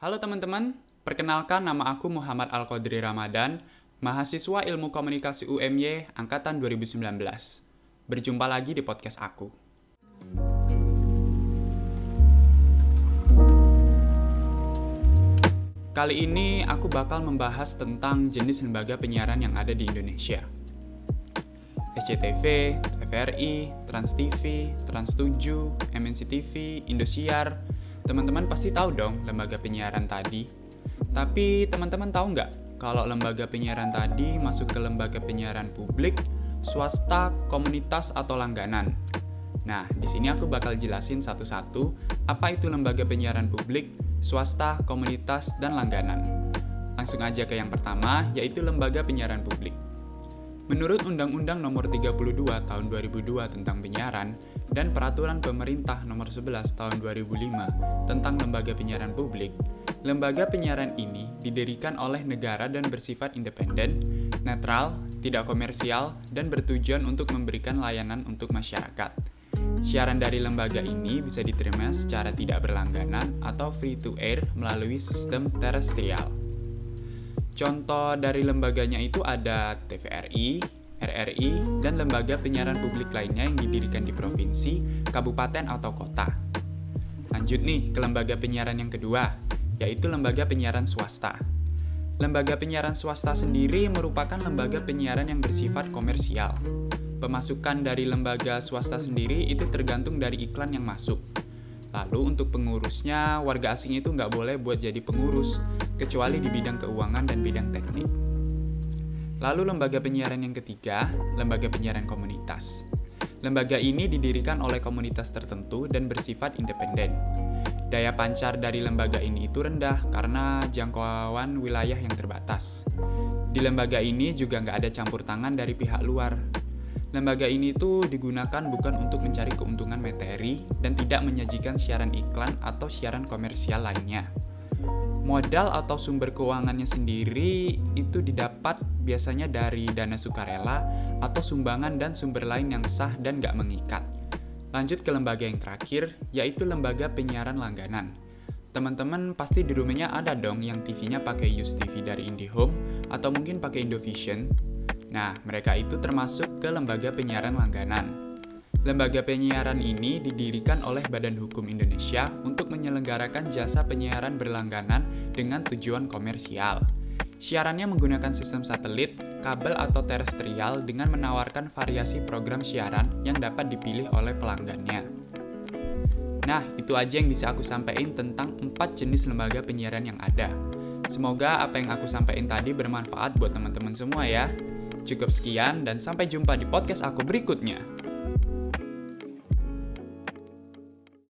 Halo teman-teman, perkenalkan nama aku Muhammad Al-Qadri Ramadan, mahasiswa Ilmu Komunikasi UMY angkatan 2019. Berjumpa lagi di podcast aku. Kali ini aku bakal membahas tentang jenis lembaga penyiaran yang ada di Indonesia. SCTV, TVRI, Trans TV, Trans 7, MNC TV, Indosiar, Teman-teman pasti tahu dong lembaga penyiaran tadi. Tapi teman-teman tahu nggak kalau lembaga penyiaran tadi masuk ke lembaga penyiaran publik, swasta, komunitas, atau langganan? Nah, di sini aku bakal jelasin satu-satu apa itu lembaga penyiaran publik, swasta, komunitas, dan langganan. Langsung aja ke yang pertama, yaitu lembaga penyiaran publik. Menurut Undang-Undang Nomor 32 Tahun 2002 tentang penyiaran dan Peraturan Pemerintah Nomor 11 Tahun 2005 tentang lembaga penyiaran publik, lembaga penyiaran ini didirikan oleh negara dan bersifat independen, netral, tidak komersial, dan bertujuan untuk memberikan layanan untuk masyarakat. Siaran dari lembaga ini bisa diterima secara tidak berlangganan atau free to air melalui sistem terestrial. Contoh dari lembaganya itu ada TVRI, RRI, dan lembaga penyiaran publik lainnya yang didirikan di provinsi, kabupaten, atau kota. Lanjut nih ke lembaga penyiaran yang kedua, yaitu lembaga penyiaran swasta. Lembaga penyiaran swasta sendiri merupakan lembaga penyiaran yang bersifat komersial. Pemasukan dari lembaga swasta sendiri itu tergantung dari iklan yang masuk. Lalu untuk pengurusnya, warga asing itu nggak boleh buat jadi pengurus, kecuali di bidang keuangan dan bidang teknik. Lalu lembaga penyiaran yang ketiga, lembaga penyiaran komunitas. Lembaga ini didirikan oleh komunitas tertentu dan bersifat independen. Daya pancar dari lembaga ini itu rendah karena jangkauan wilayah yang terbatas. Di lembaga ini juga nggak ada campur tangan dari pihak luar, Lembaga ini tuh digunakan bukan untuk mencari keuntungan materi dan tidak menyajikan siaran iklan atau siaran komersial lainnya. Modal atau sumber keuangannya sendiri itu didapat biasanya dari dana sukarela atau sumbangan dan sumber lain yang sah dan gak mengikat. Lanjut ke lembaga yang terakhir, yaitu lembaga penyiaran langganan. Teman-teman pasti di rumahnya ada dong yang TV-nya pakai Use TV dari IndiHome atau mungkin pakai Indovision Nah, mereka itu termasuk ke lembaga penyiaran langganan. Lembaga penyiaran ini didirikan oleh Badan Hukum Indonesia untuk menyelenggarakan jasa penyiaran berlangganan dengan tujuan komersial. Siarannya menggunakan sistem satelit, kabel atau terestrial dengan menawarkan variasi program siaran yang dapat dipilih oleh pelanggannya. Nah, itu aja yang bisa aku sampaikan tentang empat jenis lembaga penyiaran yang ada. Semoga apa yang aku sampaikan tadi bermanfaat buat teman-teman semua ya. Cukup sekian dan sampai jumpa di podcast aku berikutnya.